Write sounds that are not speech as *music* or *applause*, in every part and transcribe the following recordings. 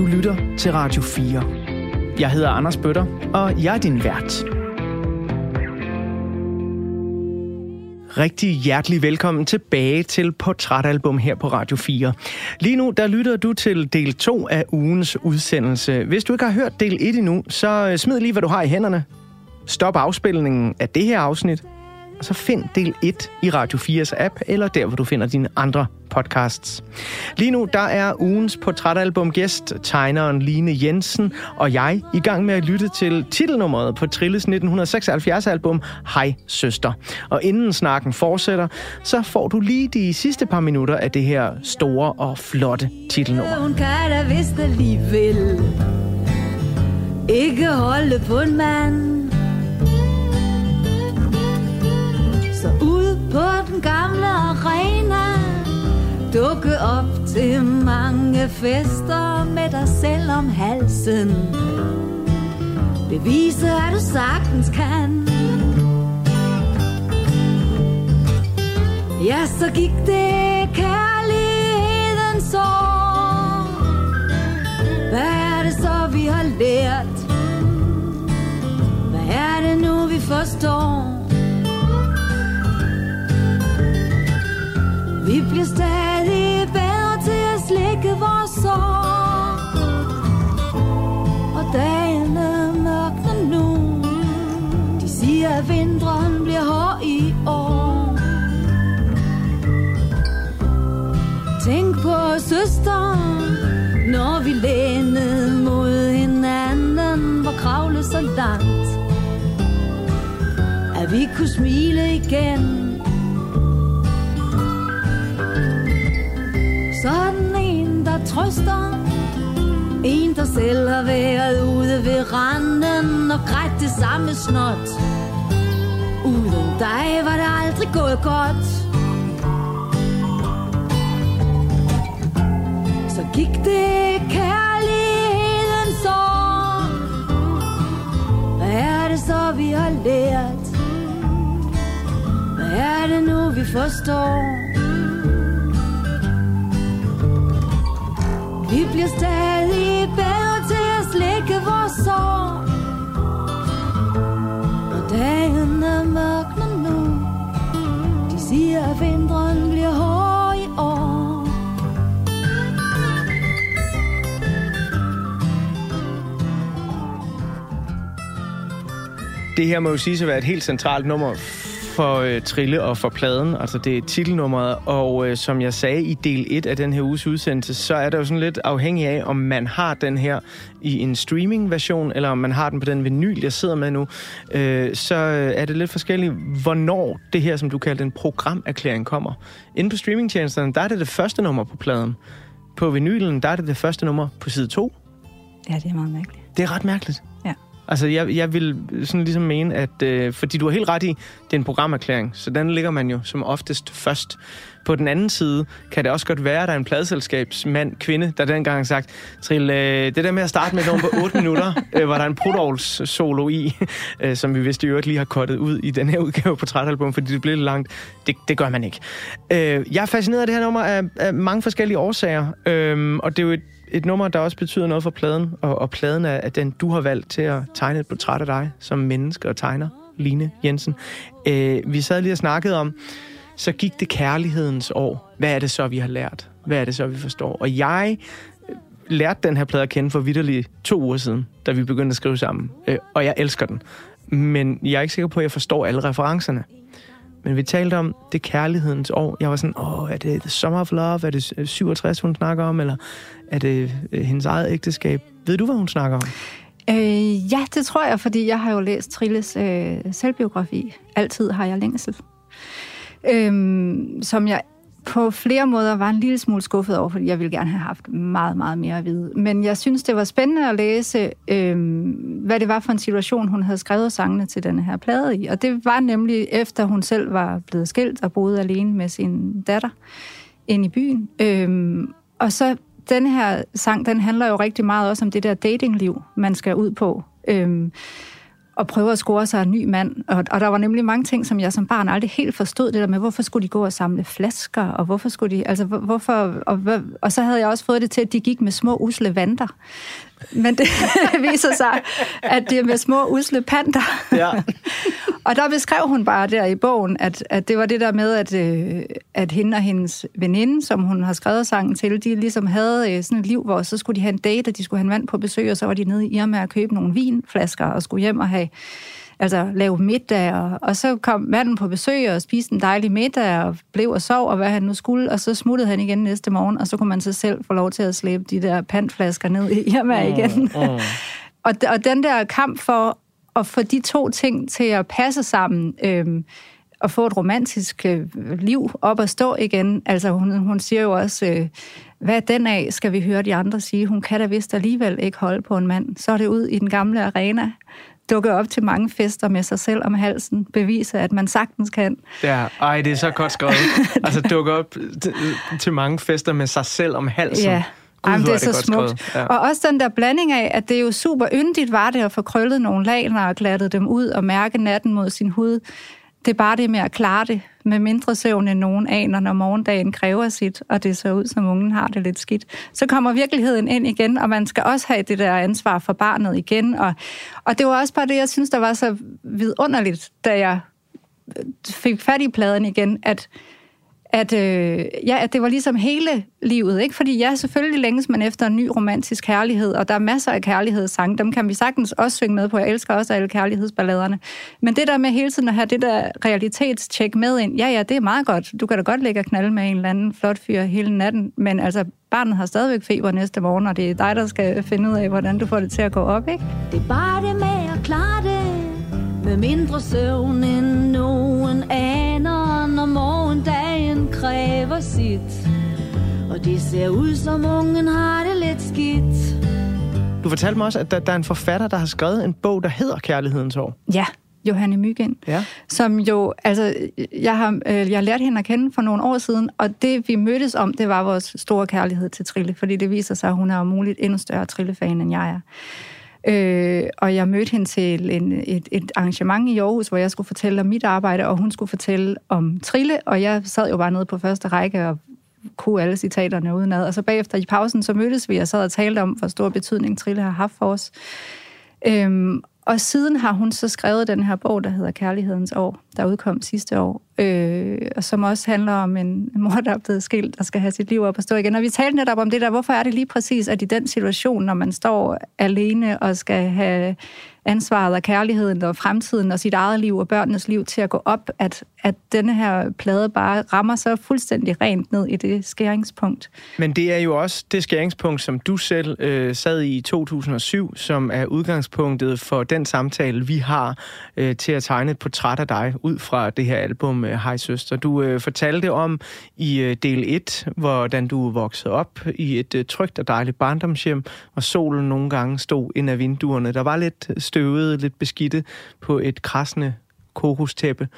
Du lytter til Radio 4. Jeg hedder Anders Bøtter, og jeg er din vært. Rigtig hjertelig velkommen tilbage til Portrætalbum her på Radio 4. Lige nu, der lytter du til del 2 af ugens udsendelse. Hvis du ikke har hørt del 1 endnu, så smid lige, hvad du har i hænderne. Stop afspilningen af det her afsnit, og så find del 1 i Radio 4's app, eller der, hvor du finder dine andre podcasts. Lige nu, der er ugens portrætalbum gæst, tegneren Line Jensen, og jeg i gang med at lytte til titelnummeret på Trilles 1976 album Hej Søster. Og inden snakken fortsætter, så får du lige de sidste par minutter af det her store og flotte titelnummer. Hun kan da vist alligevel ikke holde på en mand på den gamle arena Dukke op til mange fester med dig selv om halsen Bevise, at du sagtens kan Ja, så gik det kærlighedens år Hvad er det så, vi har lært? Hvad er det nu, vi forstår? Vi bliver stadig bedre til at slikke vores sår. Og dagene mørkner nu. De siger, at vinteren bliver hård i år. Tænk på søsteren, Når vi lænede mod hinanden Var kravle så langt At vi kunne smile igen. Der trøster En, der selv har været ude ved randen Og grædt det samme snot Uden dig var det aldrig gået godt Så gik det kærlighedens år Hvad er det så, vi har lært? Hvad er det nu, vi forstår? Vi bliver stadig bedre til at slikke vores sår. Når dagen er mørkner nu De siger, at vinteren bliver hård i år. Det her må jo sige at være et helt centralt nummer for øh, Trille og for pladen. Altså det er titelnummeret, og øh, som jeg sagde i del 1 af den her uges udsendelse, så er det jo sådan lidt afhængig af, om man har den her i en streaming-version, eller om man har den på den vinyl, jeg sidder med nu. Øh, så er det lidt forskelligt, hvornår det her, som du kalder en programerklæring, kommer. Inden på streamingtjenesterne, der er det det første nummer på pladen. På vinylen, der er det det første nummer på side 2. Ja, det er meget mærkeligt. Det er ret mærkeligt. Altså, jeg, jeg vil sådan ligesom mene, at... Øh, fordi du har helt ret i, det er en programerklæring, så den ligger man jo som oftest først. På den anden side kan det også godt være, at der er en pladselskabsmand, kvinde, der dengang har sagt, Trill, øh, det der med at starte med nogen på 8 minutter, *laughs* øh, var der en Prudolfs solo i, øh, som vi vist i øvrigt lige har kottet ud i den her udgave på trætalbum, fordi det blev lidt langt. Det, det gør man ikke. Øh, jeg er fascineret af det her nummer af, af mange forskellige årsager, øh, og det er jo et et nummer, der også betyder noget for pladen, og, og pladen er, at den, du har valgt til at tegne et portræt af dig som menneske og tegner, Line Jensen. Øh, vi sad lige og snakkede om, så gik det kærlighedens år. Hvad er det så, vi har lært? Hvad er det så, vi forstår? Og jeg øh, lærte den her plade at kende for vidderligt to uger siden, da vi begyndte at skrive sammen. Øh, og jeg elsker den. Men jeg er ikke sikker på, at jeg forstår alle referencerne. Men vi talte om det kærlighedens år. Jeg var sådan, åh, er det The Summer of Love? Er det øh, 67, hun snakker om? Eller er det øh, hendes eget ægteskab? Ved du, hvad hun snakker om? Øh, ja, det tror jeg, fordi jeg har jo læst Trilles øh, selvbiografi. Altid har jeg længsel. Øh, som jeg på flere måder var en lille smule skuffet over, fordi jeg ville gerne have haft meget, meget mere at vide. Men jeg synes, det var spændende at læse, øh, hvad det var for en situation, hun havde skrevet sangene til den her plade i. Og det var nemlig efter hun selv var blevet skilt og boede alene med sin datter ind i byen. Øh, og så den her sang, den handler jo rigtig meget også om det der datingliv, man skal ud på. Øh, og prøve at score sig en ny mand. Og, og der var nemlig mange ting, som jeg som barn aldrig helt forstod, det der med, hvorfor skulle de gå og samle flasker, og hvorfor skulle de, altså hvorfor, og, og så havde jeg også fået det til, at de gik med små usle vanter. Men det *laughs* viser sig, at det er med små usle panter. Ja. *laughs* og der beskrev hun bare der i bogen, at, at det var det der med, at, øh, at hende og hendes veninde, som hun har skrevet sangen til, de ligesom havde øh, sådan et liv, hvor så skulle de have en date, og de skulle have en mand på besøg, og så var de nede i Irma og købe nogle vinflasker og skulle hjem og have altså lave middag, og, og så kom manden på besøg og spiste en dejlig middag, og blev og sov, og hvad han nu skulle, og så smuttede han igen næste morgen, og så kunne man så selv få lov til at slæbe de der pantflasker ned i Irma igen. Mm, mm. *laughs* og, og den der kamp for at få de to ting til at passe sammen, øhm, og få et romantisk øh, liv op at stå igen. Altså hun, hun siger jo også, øh, hvad den af, skal vi høre de andre sige. Hun kan da vist alligevel ikke holde på en mand. Så er det ud i den gamle arena dukke op til mange fester med sig selv om halsen, bevise, at man sagtens kan. Ja, ej, det er så godt skrevet. *laughs* altså dukke op til mange fester med sig selv om halsen. Ja. Gud, Jamen, det er, det så smukt. Ja. Og også den der blanding af, at det er jo super yndigt var det at få krøllet nogle laner og glattet dem ud og mærke natten mod sin hud. Det er bare det med at klare det med mindre søvn end nogen aner, når morgendagen kræver sit, og det ser ud, som ungen har det lidt skidt. Så kommer virkeligheden ind igen, og man skal også have det der ansvar for barnet igen. Og, og det var også bare det, jeg synes, der var så vidunderligt, da jeg fik fat i pladen igen, at at, øh, ja, at det var ligesom hele livet, ikke? Fordi ja, selvfølgelig længes man efter en ny romantisk kærlighed, og der er masser af kærlighedssange, dem kan vi sagtens også synge med på. Jeg elsker også alle kærlighedsballaderne. Men det der med hele tiden at have det der realitetstjek med ind, ja, ja, det er meget godt. Du kan da godt ligge og knalde med en eller anden flot fyr hele natten, men altså, barnet har stadigvæk feber næste morgen, og det er dig, der skal finde ud af, hvordan du får det til at gå op, ikke? Det er bare det med at klare det, med mindre søvn end nogen af sit. Og det ser ud som ungen har det lidt skidt. Du fortalte mig også, at der, der er en forfatter, der har skrevet en bog, der hedder Kærlighedens år. Ja, Johanne Myggen, ja. som jo, altså, jeg har, øh, jeg lært hende at kende for nogle år siden, og det vi mødtes om, det var vores store kærlighed til Trille, fordi det viser sig, at hun er om muligt endnu større Trille-fan, end jeg er. Øh, og jeg mødte hende til en, et, et arrangement i Aarhus, hvor jeg skulle fortælle om mit arbejde, og hun skulle fortælle om Trille, og jeg sad jo bare nede på første række og kunne alle citaterne udenad. Og så bagefter i pausen, så mødtes vi og sad og talte om, hvor stor betydning Trille har haft for os. Øhm, og siden har hun så skrevet den her bog, der hedder Kærlighedens år, der udkom sidste år, øh, og som også handler om en mor, der er blevet skilt, der skal have sit liv op og stå igen. Og vi talte netop om det der, hvorfor er det lige præcis, at i den situation, når man står alene og skal have ansvaret og kærligheden og fremtiden og sit eget liv og børnenes liv til at gå op, at, at denne her plade bare rammer så fuldstændig rent ned i det skæringspunkt. Men det er jo også det skæringspunkt, som du selv øh, sad i i 2007, som er udgangspunktet for den samtale, vi har øh, til at tegne et portræt af dig ud fra det her album øh, Hej Søster. Du øh, fortalte om i øh, del 1, hvordan du voksede op i et øh, trygt og dejligt barndomshjem, og solen nogle gange stod ind af vinduerne. Der var lidt støvede, lidt beskidte på et krasende kokostæppe.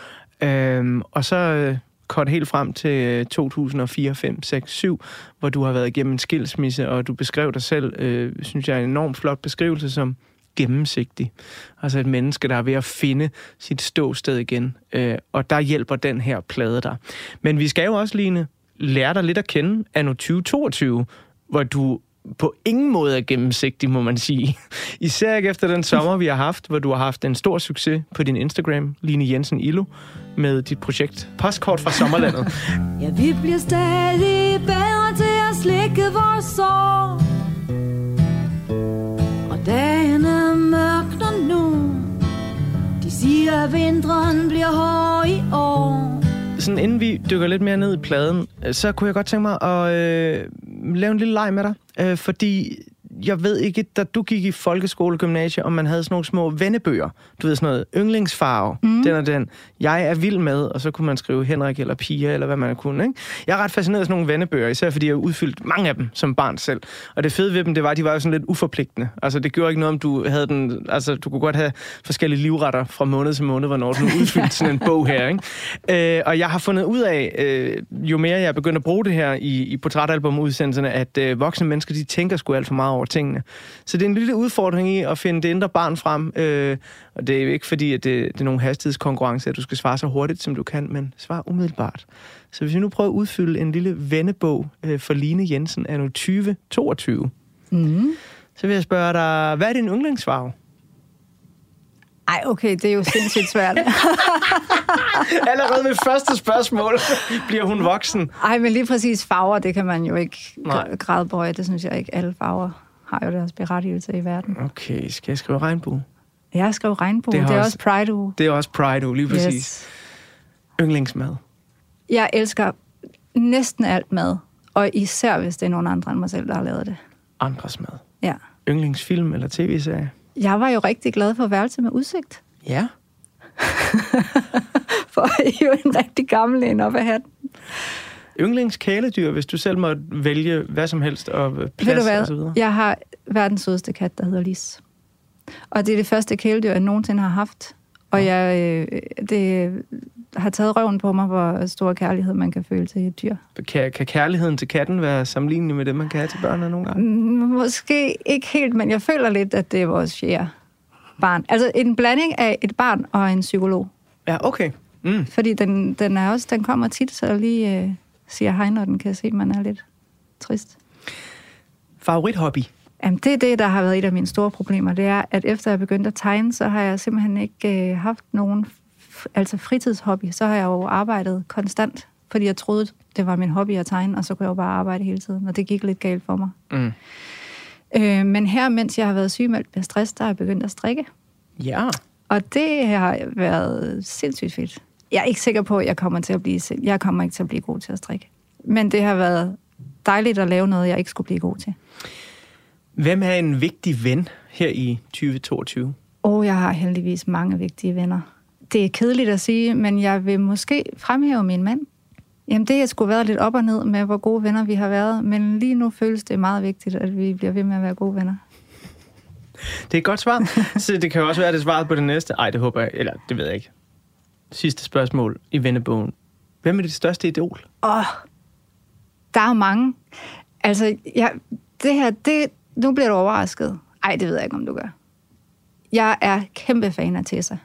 Øhm, og så øh, kort helt frem til 2004, 5, 6, 7, hvor du har været igennem en skilsmisse, og du beskrev dig selv, øh, synes jeg, en enormt flot beskrivelse som gennemsigtig. Altså et menneske, der er ved at finde sit ståsted igen. Øh, og der hjælper den her plade dig. Men vi skal jo også, Line, lære dig lidt at kende anno 2022, hvor du på ingen måde er gennemsigtig, må man sige. *laughs* Især ikke efter den sommer, vi har haft, hvor du har haft en stor succes på din Instagram, Line Jensen Illo, med dit projekt Postkort fra Sommerlandet. *laughs* ja, vi bliver stadig bedre til at slikke vores sår. Og dagen er mørkner nu. De siger, at vinteren bliver hård i år. Sådan inden vi dykker lidt mere ned i pladen, øh, så kunne jeg godt tænke mig at øh, lave en lille leg med dig. Øh, fordi jeg ved ikke, da du gik i folkeskole gymnasie, om man havde sådan nogle små vennebøger. Du ved sådan noget, yndlingsfarve, mm. den og den. Jeg er vild med, og så kunne man skrive Henrik eller Pia, eller hvad man kunne. Ikke? Jeg er ret fascineret af sådan nogle vennebøger, især fordi jeg udfyldt mange af dem som barn selv. Og det fede ved dem, det var, at de var jo sådan lidt uforpligtende. Altså det gjorde ikke noget, om du havde den... Altså du kunne godt have forskellige livretter fra måned til måned, hvornår du udfyldte sådan en bog her. Ikke? Øh, og jeg har fundet ud af, øh, jo mere jeg er begyndt at bruge det her i, i portrætalbum-udsendelserne, at øh, voksne mennesker, de tænker sgu alt for meget over tingene. Så det er en lille udfordring i at finde det indre barn frem. Øh, og det er jo ikke fordi, at det, det er nogen hastighedskonkurrence, at du skal svare så hurtigt, som du kan, men svar umiddelbart. Så hvis vi nu prøver at udfylde en lille vennebog øh, for Line Jensen er nu 2022, Mm. så vil jeg spørge dig, hvad er din yndlingsfarve? Ej, okay, det er jo sindssygt svært. *laughs* Allerede ved første spørgsmål bliver hun voksen. Ej, men lige præcis farver, det kan man jo ikke Nej. gradbøje. Det synes jeg ikke. Alle farver har jo deres berettigelse i verden. Okay, skal jeg skrive regnbue? Jeg skrev regnbue. Det Det, er også- også Pride uge. Det er også Pride, lige præcis. Yes. Yndlingsmad. Jeg elsker næsten alt mad. Og især, hvis det er nogen andre end mig selv, der har lavet det. Andres mad. Ja. Yndlingsfilm eller tv-serie? Jeg var jo rigtig glad for værelse med udsigt. Ja. *laughs* For at hive en rigtig gammel en op af hatten. Yndlingskæledyr, hvis du selv måtte vælge hvad som helst og plads Ved du og så videre. hvad? Jeg har verdens sødeste kat, der hedder Lis. Og det er det første kæledyr, jeg nogensinde har haft. Og jeg, øh, det har taget røven på mig, hvor stor kærlighed man kan føle til et dyr. Kan, kan kærligheden til katten være sammenlignelig med det, man kan have til børnene nogle gange? Mm, Måske ikke helt, men jeg føler lidt, at det er vores fjerde barn. Altså en blanding af et barn og en psykolog. Ja, okay. Mm. Fordi den, den, er også, den kommer tit, så lige øh, siger hej, når den kan se, at man er lidt trist. Favorithobby? Jamen, det er det, der har været et af mine store problemer. Det er, at efter jeg begyndte at tegne, så har jeg simpelthen ikke øh, haft nogen altså fritidshobby. Så har jeg jo arbejdet konstant, fordi jeg troede, det var min hobby at tegne, og så kunne jeg jo bare arbejde hele tiden, og det gik lidt galt for mig. Mm. Øh, men her, mens jeg har været sygemeldt med stress, der har jeg begyndt at strikke. Ja. Og det har været sindssygt fedt. Jeg er ikke sikker på, at jeg kommer til at blive, jeg kommer ikke til at blive god til at strikke. Men det har været dejligt at lave noget, jeg ikke skulle blive god til. Hvem er en vigtig ven her i 2022? Og jeg har heldigvis mange vigtige venner. Det er kedeligt at sige, men jeg vil måske fremhæve min mand. Jamen, det har sgu været lidt op og ned med, hvor gode venner vi har været, men lige nu føles det meget vigtigt, at vi bliver ved med at være gode venner. Det er et godt svar. Så det kan jo også være, det svaret på det næste. Ej, det håber jeg. Eller, det ved jeg ikke. Sidste spørgsmål i vennebogen. Hvem er dit største idol? Åh, der er jo mange. Altså, jeg, det her, det, nu bliver du overrasket. Ej, det ved jeg ikke, om du gør. Jeg er kæmpe fan af Tessa.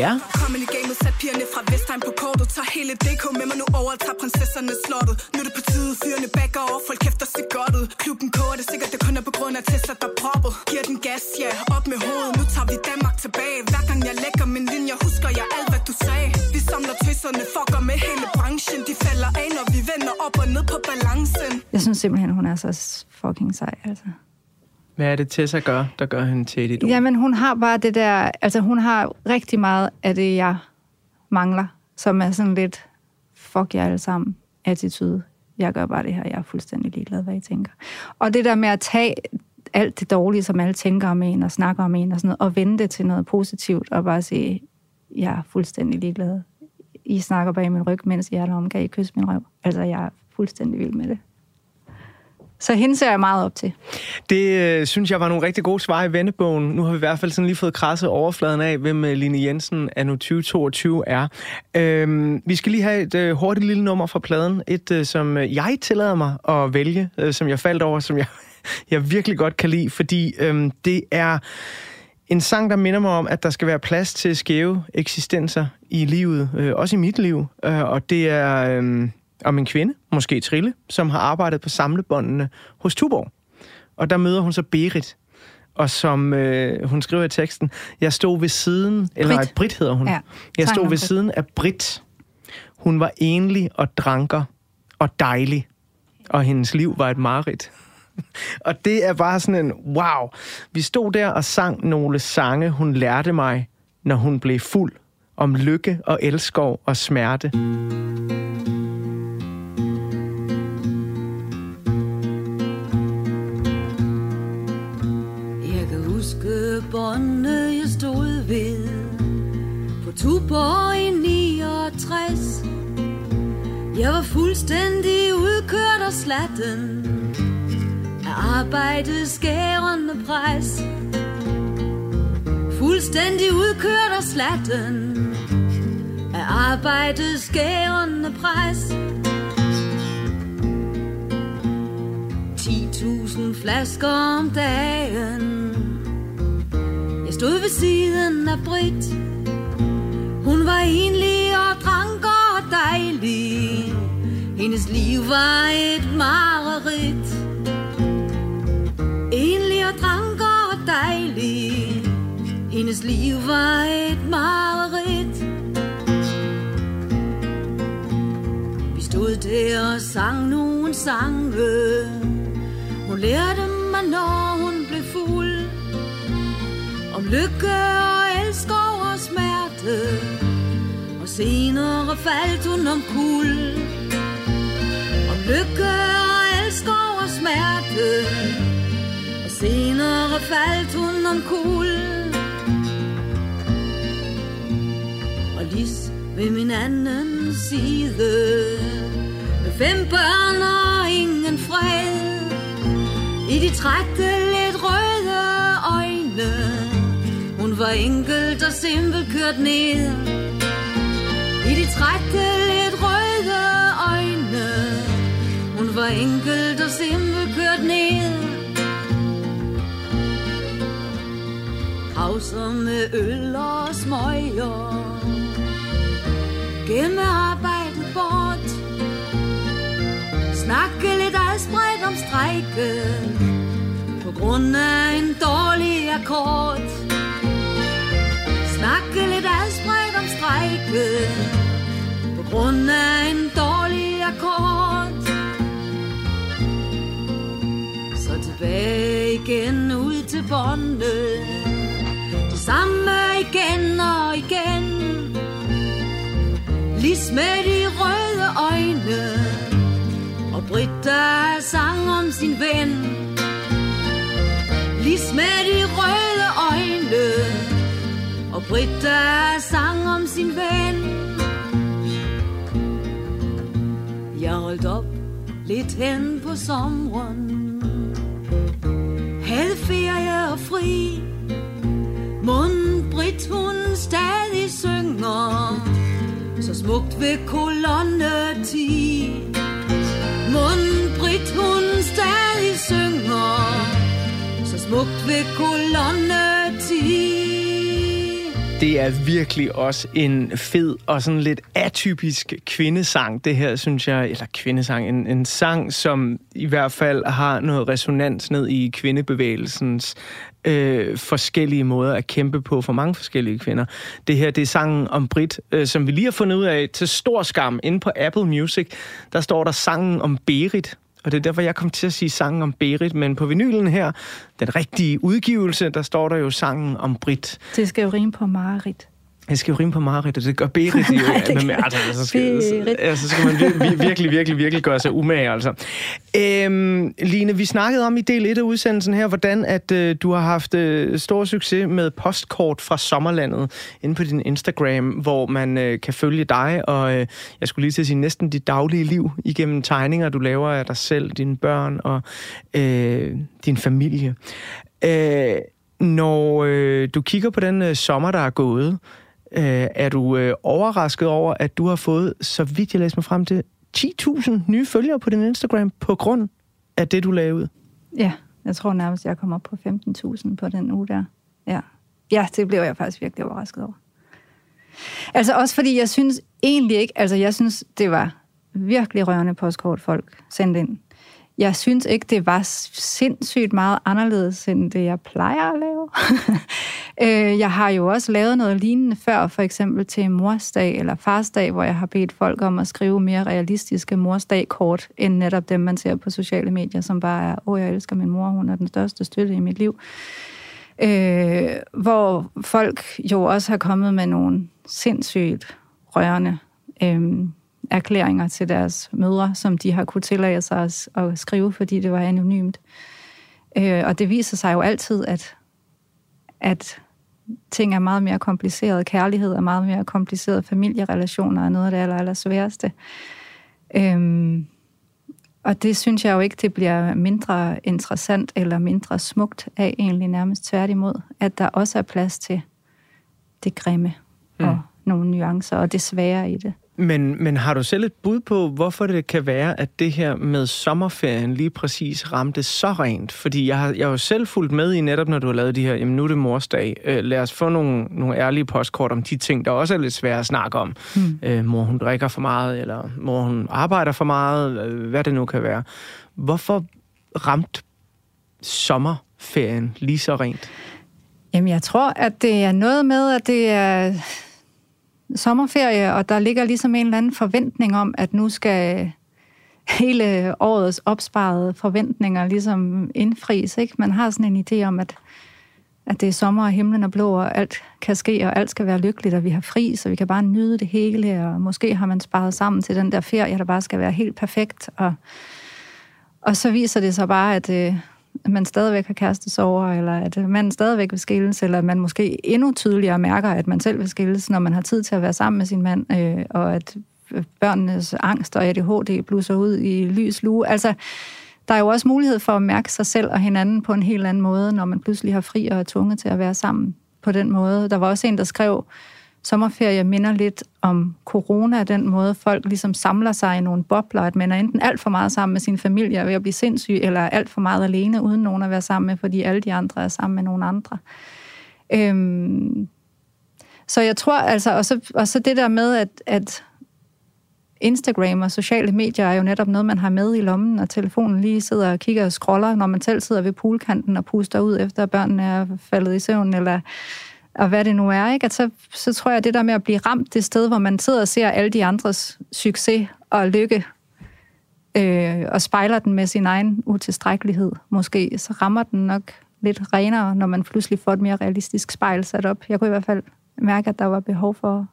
Ja. Kom ind i gamet, sat pigerne fra Vestegn på kortet Tag hele DK med mig nu over, tager prinsesserne slottet Nu er det på tide, fyrene backer over, folk kæfter sig godt ud Klubben koger det sikkert, det kun er på grund af Tesla, der proppet Giver den gas, ja, op med hovedet, nu tager vi Danmark tilbage Hver gang jeg lægger min linje, husker jeg alt, samler tøserne, fucker med hele branchen De falder af, når vi vender op og ned på balancen Jeg synes simpelthen, hun er så fucking sej, altså. Hvad er det, Tessa gør, der gør hende til et idol? Jamen, hun har bare det der... Altså, hun har rigtig meget af det, jeg mangler, som er sådan lidt fuck jer alle sammen attitude. Jeg gør bare det her, jeg er fuldstændig ligeglad, hvad I tænker. Og det der med at tage alt det dårlige, som alle tænker om en og snakker om en og sådan noget, og vende det til noget positivt, og bare sige, jeg er fuldstændig ligeglad. I snakker bag min ryg, mens I er derom, kan I kysse min røv? Altså, jeg er fuldstændig vild med det. Så hende ser jeg meget op til. Det øh, synes jeg var nogle rigtig gode svar i vendebogen. Nu har vi i hvert fald sådan lige fået krasset overfladen af, hvem øh, Line Jensen er nu 2022 er. Øhm, vi skal lige have et øh, hurtigt lille nummer fra pladen. Et, øh, som øh, jeg tillader mig at vælge, øh, som jeg faldt over, som jeg, *laughs* jeg virkelig godt kan lide, fordi øh, det er en sang, der minder mig om, at der skal være plads til skæve eksistenser i livet, øh, også i mit liv. Øh, og det er øh, om en kvinde, måske Trille, som har arbejdet på samlebåndene hos Tuborg. Og der møder hun så Berit, og som øh, hun skriver i teksten, jeg stod ved siden, eller nej, Britt. Britt hedder hun. Ja, jeg stod ved Britt. siden af Britt. Hun var enlig og dranker og dejlig, og hendes liv var et mareridt. *laughs* og det er bare sådan en, wow. Vi stod der og sang nogle sange, hun lærte mig, når hun blev fuld om lykke og elskov og smerte. Jeg kan huske båndene, jeg stod ved På Tuborg i 69 Jeg var fuldstændig udkørt og slatten af arbejdets skærende pres Fuldstændig udkørt og slatten Af arbejdets skærende pres 10.000 flasker om dagen. Jeg stod ved siden af Brit. Hun var enlig og drank og dejlig. Hendes liv var et mareridt. Enlig og drank og dejlig. Hendes liv var et mareridt. Vi stod der og sang nogle sange. Hun lærte mig, når hun blev fuld. Om lykke og elsker og smerte. Og senere faldt hun om kul. Om lykke og elsker og smerte. Og faldt hun om kul. Og Lis ved min anden side. Med fem børn og ingen fred. I de trætte lidt røde øjne. Hun var enkelt og simpelt kørt ned. I de trætte lidt røde øjne. Hun var enkelt og simpelt kørt ned. Pauser med øl og smøger. Gemme arbejdet bort. Snakke lidt adspredt om strejken. På grund af en dårlig akkord. Snakke lidt adspredt om strejken. På grund af en dårlig akkord. Så tilbage igen ud til båndet. Samme igen og igen. Lis med de røde øjne. Og Britta sang om sin ven. Lis med de røde øjne. Og Britta sang om sin ven. Jeg holdt op lidt hen på sommeren. Havde ferie og fri. Munden Britt, hun stadig synger. Så smukt ved kolonne 10. Munden Britt, hun stadig synger. Så smukt ved kolonne 10. Det er virkelig også en fed og sådan lidt atypisk kvindesang, det her, synes jeg. Eller kvindesang, en, en sang, som i hvert fald har noget resonans ned i kvindebevægelsens øh, forskellige måder at kæmpe på for mange forskellige kvinder. Det her, det er sangen om Brit, øh, som vi lige har fundet ud af til stor skam inde på Apple Music. Der står der sangen om Berit, og det er derfor, jeg kom til at sige sangen om Berit, men på vinylen her, den rigtige udgivelse, der står der jo sangen om Brit. Det skal jo rime på Marit. Jeg skal jo rime på Marit, og det gør Berit jo. *laughs* Nej, det men, altså, så, skal, så, altså, så skal man vir- vir- virkelig, virkelig, virkelig gøre sig umage, altså. Øhm, Line, vi snakkede om i del 1 af udsendelsen her, hvordan at øh, du har haft øh, stor succes med postkort fra sommerlandet inde på din Instagram, hvor man øh, kan følge dig, og øh, jeg skulle lige til at sige næsten dit daglige liv igennem tegninger, du laver af dig selv, dine børn og øh, din familie. Øh, når øh, du kigger på den øh, sommer, der er gået, øh, er du øh, overrasket over, at du har fået, så vidt jeg læser mig frem til, 10.000 nye følgere på din Instagram på grund af det, du lavede ud? Ja, jeg tror nærmest, jeg kommer op på 15.000 på den uge der. Ja. ja, det blev jeg faktisk virkelig overrasket over. Altså også fordi jeg synes egentlig ikke, altså jeg synes, det var virkelig rørende postkort, folk sendte ind. Jeg synes ikke, det var sindssygt meget anderledes, end det jeg plejer at lave. *laughs* Øh, jeg har jo også lavet noget lignende før, for eksempel til morsdag eller farsdag, hvor jeg har bedt folk om at skrive mere realistiske morsdag-kort, end netop dem, man ser på sociale medier, som bare er, åh, jeg elsker min mor, hun er den største støtte i mit liv. Øh, hvor folk jo også har kommet med nogle sindssygt rørende øh, erklæringer til deres mødre, som de har kunne tillade sig at, at skrive, fordi det var anonymt. Øh, og det viser sig jo altid, at, at ting er meget mere kompliceret. Kærlighed er meget mere kompliceret. Familierelationer er noget af det aller, aller sværeste. Øhm, og det synes jeg jo ikke, det bliver mindre interessant eller mindre smukt af, egentlig nærmest tværtimod, at der også er plads til det grimme mm. og nogle nuancer og det svære i det. Men, men har du selv et bud på, hvorfor det kan være, at det her med sommerferien lige præcis ramte så rent? Fordi jeg har, jeg har jo selv fulgt med i netop, når du har lavet de her, jamen nu er det morsdag. Øh, lad os få nogle, nogle ærlige postkort om de ting, der også er lidt svære at snakke om. Mm. Øh, mor, hun drikker for meget, eller mor, hun arbejder for meget, øh, hvad det nu kan være. Hvorfor ramt sommerferien lige så rent? Jamen, jeg tror, at det er noget med, at det er sommerferie, og der ligger ligesom en eller anden forventning om, at nu skal øh, hele årets opsparede forventninger ligesom indfries. Ikke? Man har sådan en idé om, at, at det er sommer, og himlen er blå, og alt kan ske, og alt skal være lykkeligt, og vi har fri, så vi kan bare nyde det hele, og måske har man sparet sammen til den der ferie, der bare skal være helt perfekt, og, og så viser det sig bare, at, øh, at man stadigvæk har kærestesover, eller at øh, man stadigvæk vil skilles, eller at man måske endnu tydeligere mærker, at man selv vil skilles, når man har tid til at være sammen med sin mand, øh, og at øh, børnenes angst og ADHD blusser ud i lys lue. Altså, der er jo også mulighed for at mærke sig selv og hinanden på en helt anden måde, når man pludselig har fri og er tvunget til at være sammen på den måde. Der var også en, der skrev, sommerferie minder lidt om corona, den måde folk ligesom samler sig i nogle bobler, at man er enten alt for meget sammen med sin familie og ved at blive sindssyg, eller alt for meget alene, uden nogen at være sammen med, fordi alle de andre er sammen med nogle andre. Øhm, så jeg tror altså, og så, og så det der med, at, at Instagram og sociale medier er jo netop noget, man har med i lommen, og telefonen lige sidder og kigger og scroller, når man selv sidder ved poolkanten og puster ud, efter at børnene er faldet i søvn, eller og hvad det nu er, ikke? At så, så tror jeg, at det der med at blive ramt det sted, hvor man sidder og ser alle de andres succes og lykke, øh, og spejler den med sin egen utilstrækkelighed, måske, så rammer den nok lidt renere, når man pludselig får et mere realistisk spejl sat op. Jeg kunne i hvert fald mærke, at der var behov for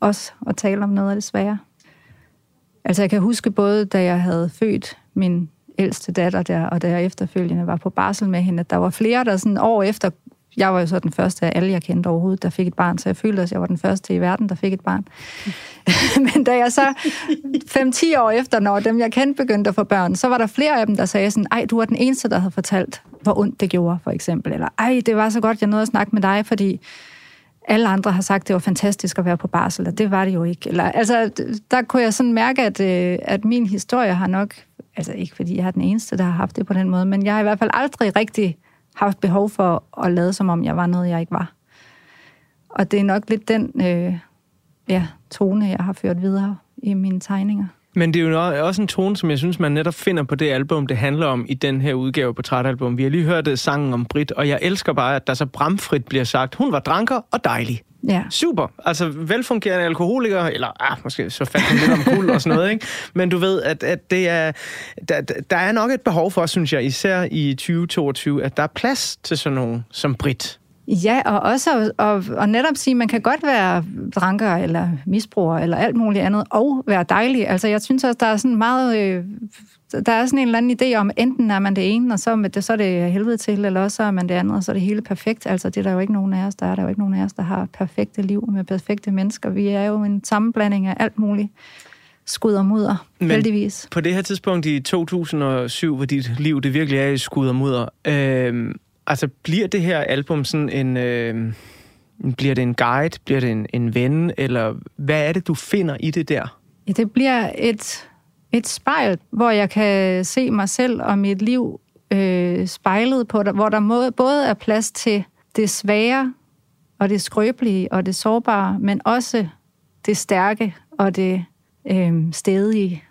os at tale om noget af det svære. Altså jeg kan huske både, da jeg havde født min ældste datter der, og da jeg efterfølgende var på barsel med hende, at der var flere, der sådan år efter jeg var jo så den første af alle, jeg kendte overhovedet, der fik et barn, så jeg følte, at jeg var den første i verden, der fik et barn. *laughs* Men da jeg så 5-10 år efter, når dem, jeg kendte, begyndte at få børn, så var der flere af dem, der sagde sådan, ej, du var den eneste, der havde fortalt, hvor ondt det gjorde, for eksempel. Eller, ej, det var så godt, jeg nåede at snakke med dig, fordi alle andre har sagt, at det var fantastisk at være på barsel, og det var det jo ikke. Eller, altså, der kunne jeg sådan mærke, at, øh, at min historie har nok, altså ikke fordi jeg er den eneste, der har haft det på den måde, men jeg har i hvert fald aldrig rigtig haft behov for at lade, som om jeg var noget, jeg ikke var. Og det er nok lidt den øh, ja, tone, jeg har ført videre i mine tegninger. Men det er jo også en tone, som jeg synes, man netop finder på det album, det handler om i den her udgave på portrætalbum. Vi har lige hørt sangen om Brit, og jeg elsker bare, at der så bramfrit bliver sagt, hun var dranker og dejlig. Ja. Super. Altså velfungerende alkoholiker, eller ah, måske så fandt hun lidt om kul og sådan noget, ikke? Men du ved, at, at det er, der, der er nok et behov for, synes jeg, især i 2022, at der er plads til sådan nogen som Brit. Ja, og også at, at, netop sige, at man kan godt være dranker eller misbruger eller alt muligt andet, og være dejlig. Altså, jeg synes også, der er sådan meget... Øh, der er sådan en eller anden idé om, enten er man det ene, og så, det, så er det helvede til, eller også er man det andet, og så er det hele perfekt. Altså, det er der jo ikke nogen af os, der er. Der er jo ikke nogen af os, der har perfekte liv med perfekte mennesker. Vi er jo en sammenblanding af alt muligt skud og mudder, Men heldigvis. på det her tidspunkt i 2007, hvor dit liv det virkelig er i skud og mudder, øh, altså bliver det her album sådan en... Øh, bliver det en guide? Bliver det en, en ven? Eller hvad er det, du finder i det der? Ja, det bliver et, et spejl, hvor jeg kan se mig selv og mit liv øh, spejlet på, hvor der må, både er plads til det svære og det skrøbelige og det sårbare, men også det stærke og det øh, stedige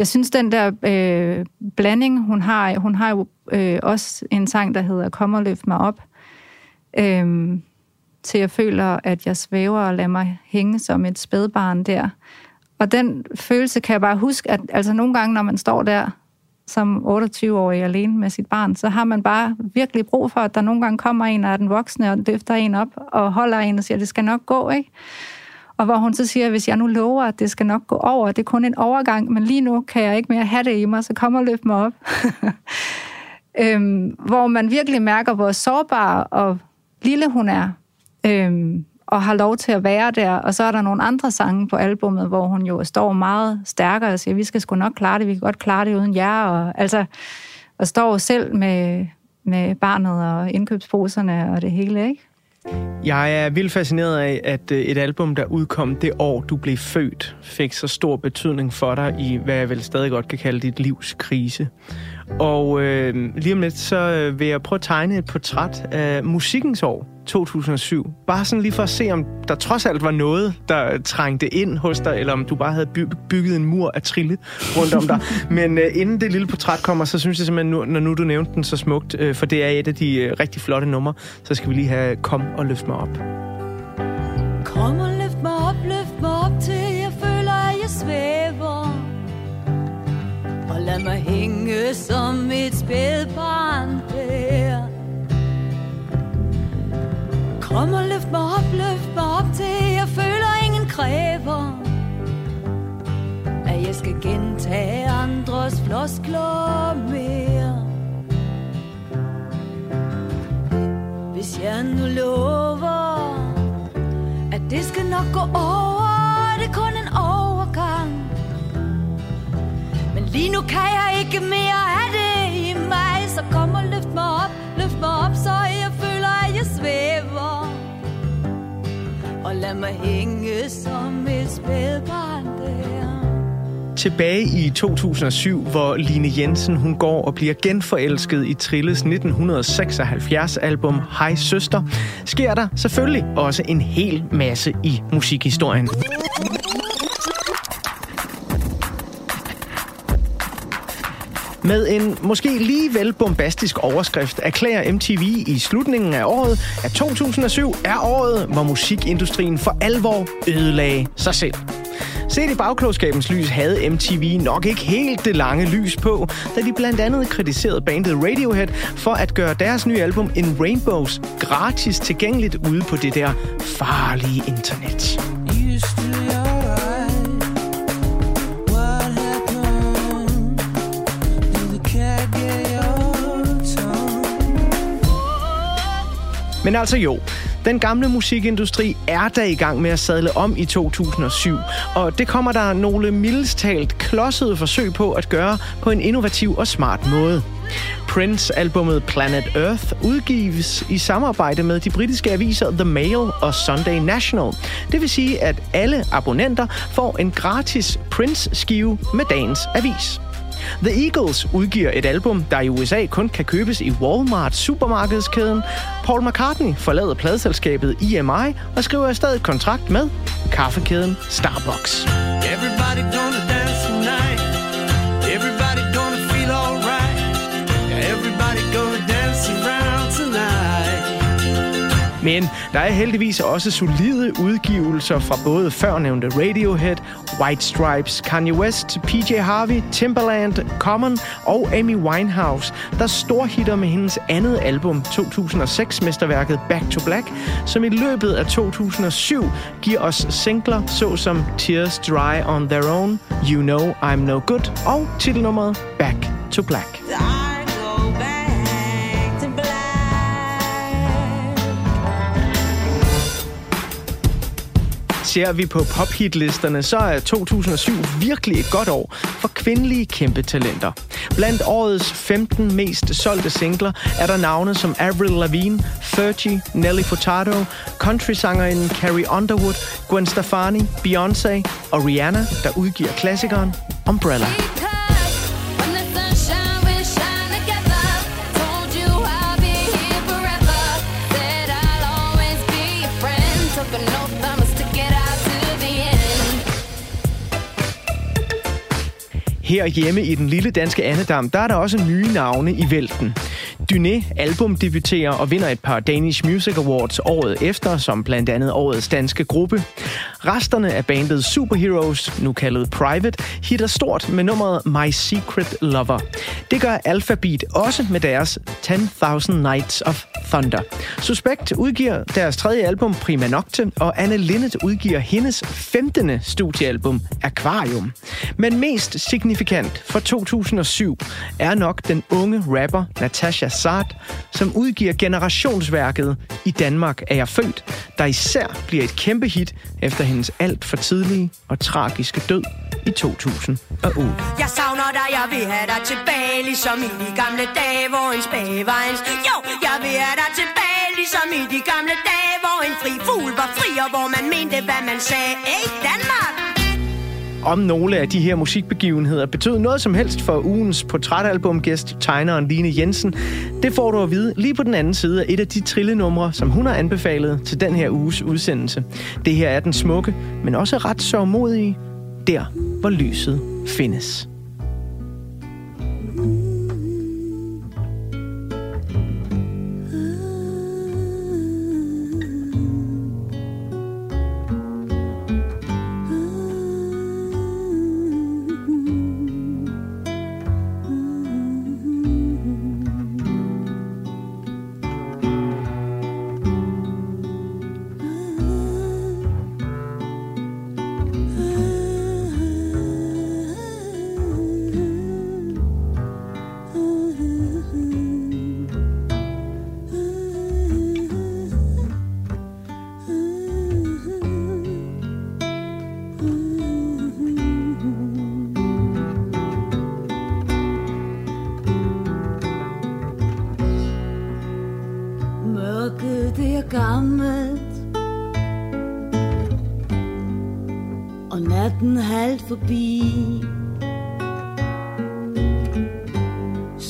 jeg synes, den der øh, blanding, hun har, hun har jo øh, også en sang, der hedder Kom og løft mig op, øh, til jeg føler, at jeg svæver og lader mig hænge som et spædbarn der. Og den følelse kan jeg bare huske, at altså nogle gange, når man står der som 28-årig alene med sit barn, så har man bare virkelig brug for, at der nogle gange kommer en af den voksne og løfter en op og holder en og siger, det skal nok gå, ikke? Og hvor hun så siger, hvis jeg nu lover, at det skal nok gå over, det er kun en overgang, men lige nu kan jeg ikke mere have det i mig, så kom og løb mig op. *laughs* øhm, hvor man virkelig mærker, hvor sårbar og lille hun er, øhm, og har lov til at være der. Og så er der nogle andre sange på albummet, hvor hun jo står meget stærkere og siger, vi skal sgu nok klare det, vi kan godt klare det uden jer. Og, altså, og står selv med, med barnet og indkøbsposerne og det hele, ikke? Jeg er vildt fascineret af, at øh, et album, der udkom det år, du blev født, fik så stor betydning for dig i, hvad jeg vel stadig godt kan kalde dit livs krise. Og øh, lige om lidt, så øh, vil jeg prøve at tegne et portræt af musikkens år, 2007. Bare sådan lige for at se, om der trods alt var noget, der trængte ind hos dig, eller om du bare havde by- bygget en mur af trille rundt om dig. *laughs* Men øh, inden det lille portræt kommer, så synes jeg simpelthen, nu, når nu du nævnte den så smukt, øh, for det er et af de øh, rigtig flotte numre, så skal vi lige have Kom og løft mig op. Kom og løft mig op, løft mig op til jeg føler, at jeg svæver. Og lad mig hænge som et spædbarn der om at løfte mig op, løfte mig op til jeg føler, ingen kræver. At jeg skal gentage andres floskler mere. Hvis jeg nu lover at det skal nok gå over, det er kun en overgang. Men lige nu kan jeg ikke mere af det i mig, så kom og løft mig op, løft mig op, så jeg lad mig hænge som et spædbarn der. Tilbage i 2007, hvor Line Jensen hun går og bliver genforelsket i Trilles 1976-album Hej Søster, sker der selvfølgelig også en hel masse i musikhistorien. Med en måske lige vel bombastisk overskrift erklærer MTV i slutningen af året, at 2007 er året, hvor musikindustrien for alvor ødelagde sig selv. Set i bagklogskabens lys havde MTV nok ikke helt det lange lys på, da de blandt andet kritiserede bandet Radiohead for at gøre deres nye album In Rainbows gratis tilgængeligt ude på det der farlige internet. Men altså jo, den gamle musikindustri er da i gang med at sadle om i 2007, og det kommer der nogle mildestalt klodsede forsøg på at gøre på en innovativ og smart måde. Prince-albummet Planet Earth udgives i samarbejde med de britiske aviser The Mail og Sunday National. Det vil sige, at alle abonnenter får en gratis Prince-skive med dagens avis. The Eagles udgiver et album, der i USA kun kan købes i Walmart supermarkedskæden. Paul McCartney forlader pladselskabet EMI og skriver i stedet kontrakt med kaffekæden Starbucks. Everybody gonna Men der er heldigvis også solide udgivelser fra både førnævnte Radiohead, White Stripes, Kanye West, PJ Harvey, Timbaland, Common og Amy Winehouse, der storhitter med hendes andet album, 2006-mesterværket Back to Black, som i løbet af 2007 giver os singler såsom Tears Dry on Their Own, You Know I'm No Good og titelnummeret Back to Black. Ser vi på pophitlisterne, så er 2007 virkelig et godt år for kvindelige kæmpe talenter. Blandt årets 15 mest solgte singler er der navne som Avril Lavigne, Fergie, Nelly Furtado, countrysangerinden Carrie Underwood, Gwen Stefani, Beyoncé og Rihanna, der udgiver klassikeren Umbrella. Her hjemme i den lille danske andedam, der er der også nye navne i vælten. Dyné albumdebuterer og vinder et par Danish Music Awards året efter, som blandt andet årets danske gruppe. Resterne af bandet Superheroes, nu kaldet Private, hitter stort med nummeret My Secret Lover. Det gør Alphabet også med deres 10.000 Nights of Thunder. Suspekt udgiver deres tredje album Prima Nocte, og Anne Linnet udgiver hendes 15. studiealbum Aquarium. Men mest signifikant for 2007 er nok den unge rapper Natasha Saad, som udgiver generationsværket I Danmark er jeg født, der især bliver et kæmpe hit efter hendes alt for tidlige og tragiske død i 2008. Jeg savner dig, jeg vil have dig tilbage, ligesom i de gamle dage, hvor en spage var en... Jo, jeg vil have dig tilbage, ligesom i de gamle dage, hvor en fri fugl var fri, og hvor man mente, hvad man sagde. Ej, Danmark! Om nogle af de her musikbegivenheder betød noget som helst for ugens portrætalbumgæst, tegneren Line Jensen. Det får du at vide lige på den anden side af et af de trillenumre, som hun har anbefalet til den her uges udsendelse. Det her er den smukke, men også ret sørgmodige, der hvor lyset findes.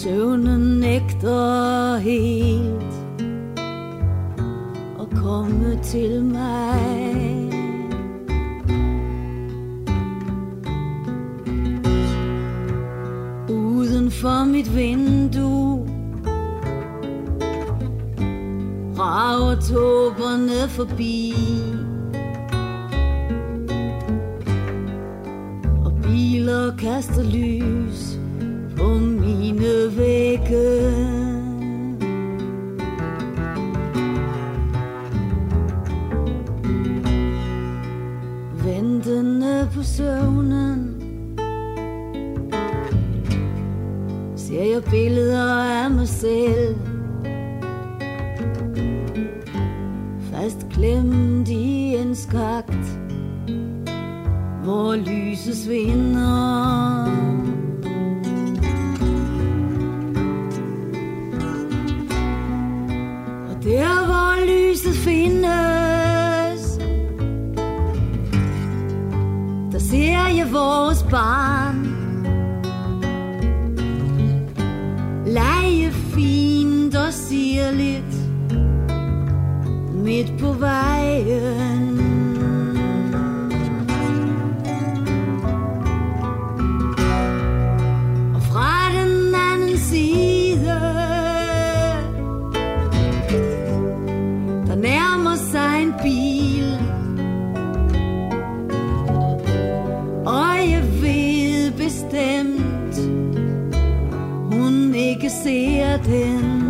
Søvnen nægter helt At komme til mig. Uden for mit vindue rager tåberne forbi. Og biler kaster lys på mine vægge Ventende på søvnen. Ser jeg billeder af mig selv. Fast klemt i en skagt, hvor lyset svinder. Hun ikke ser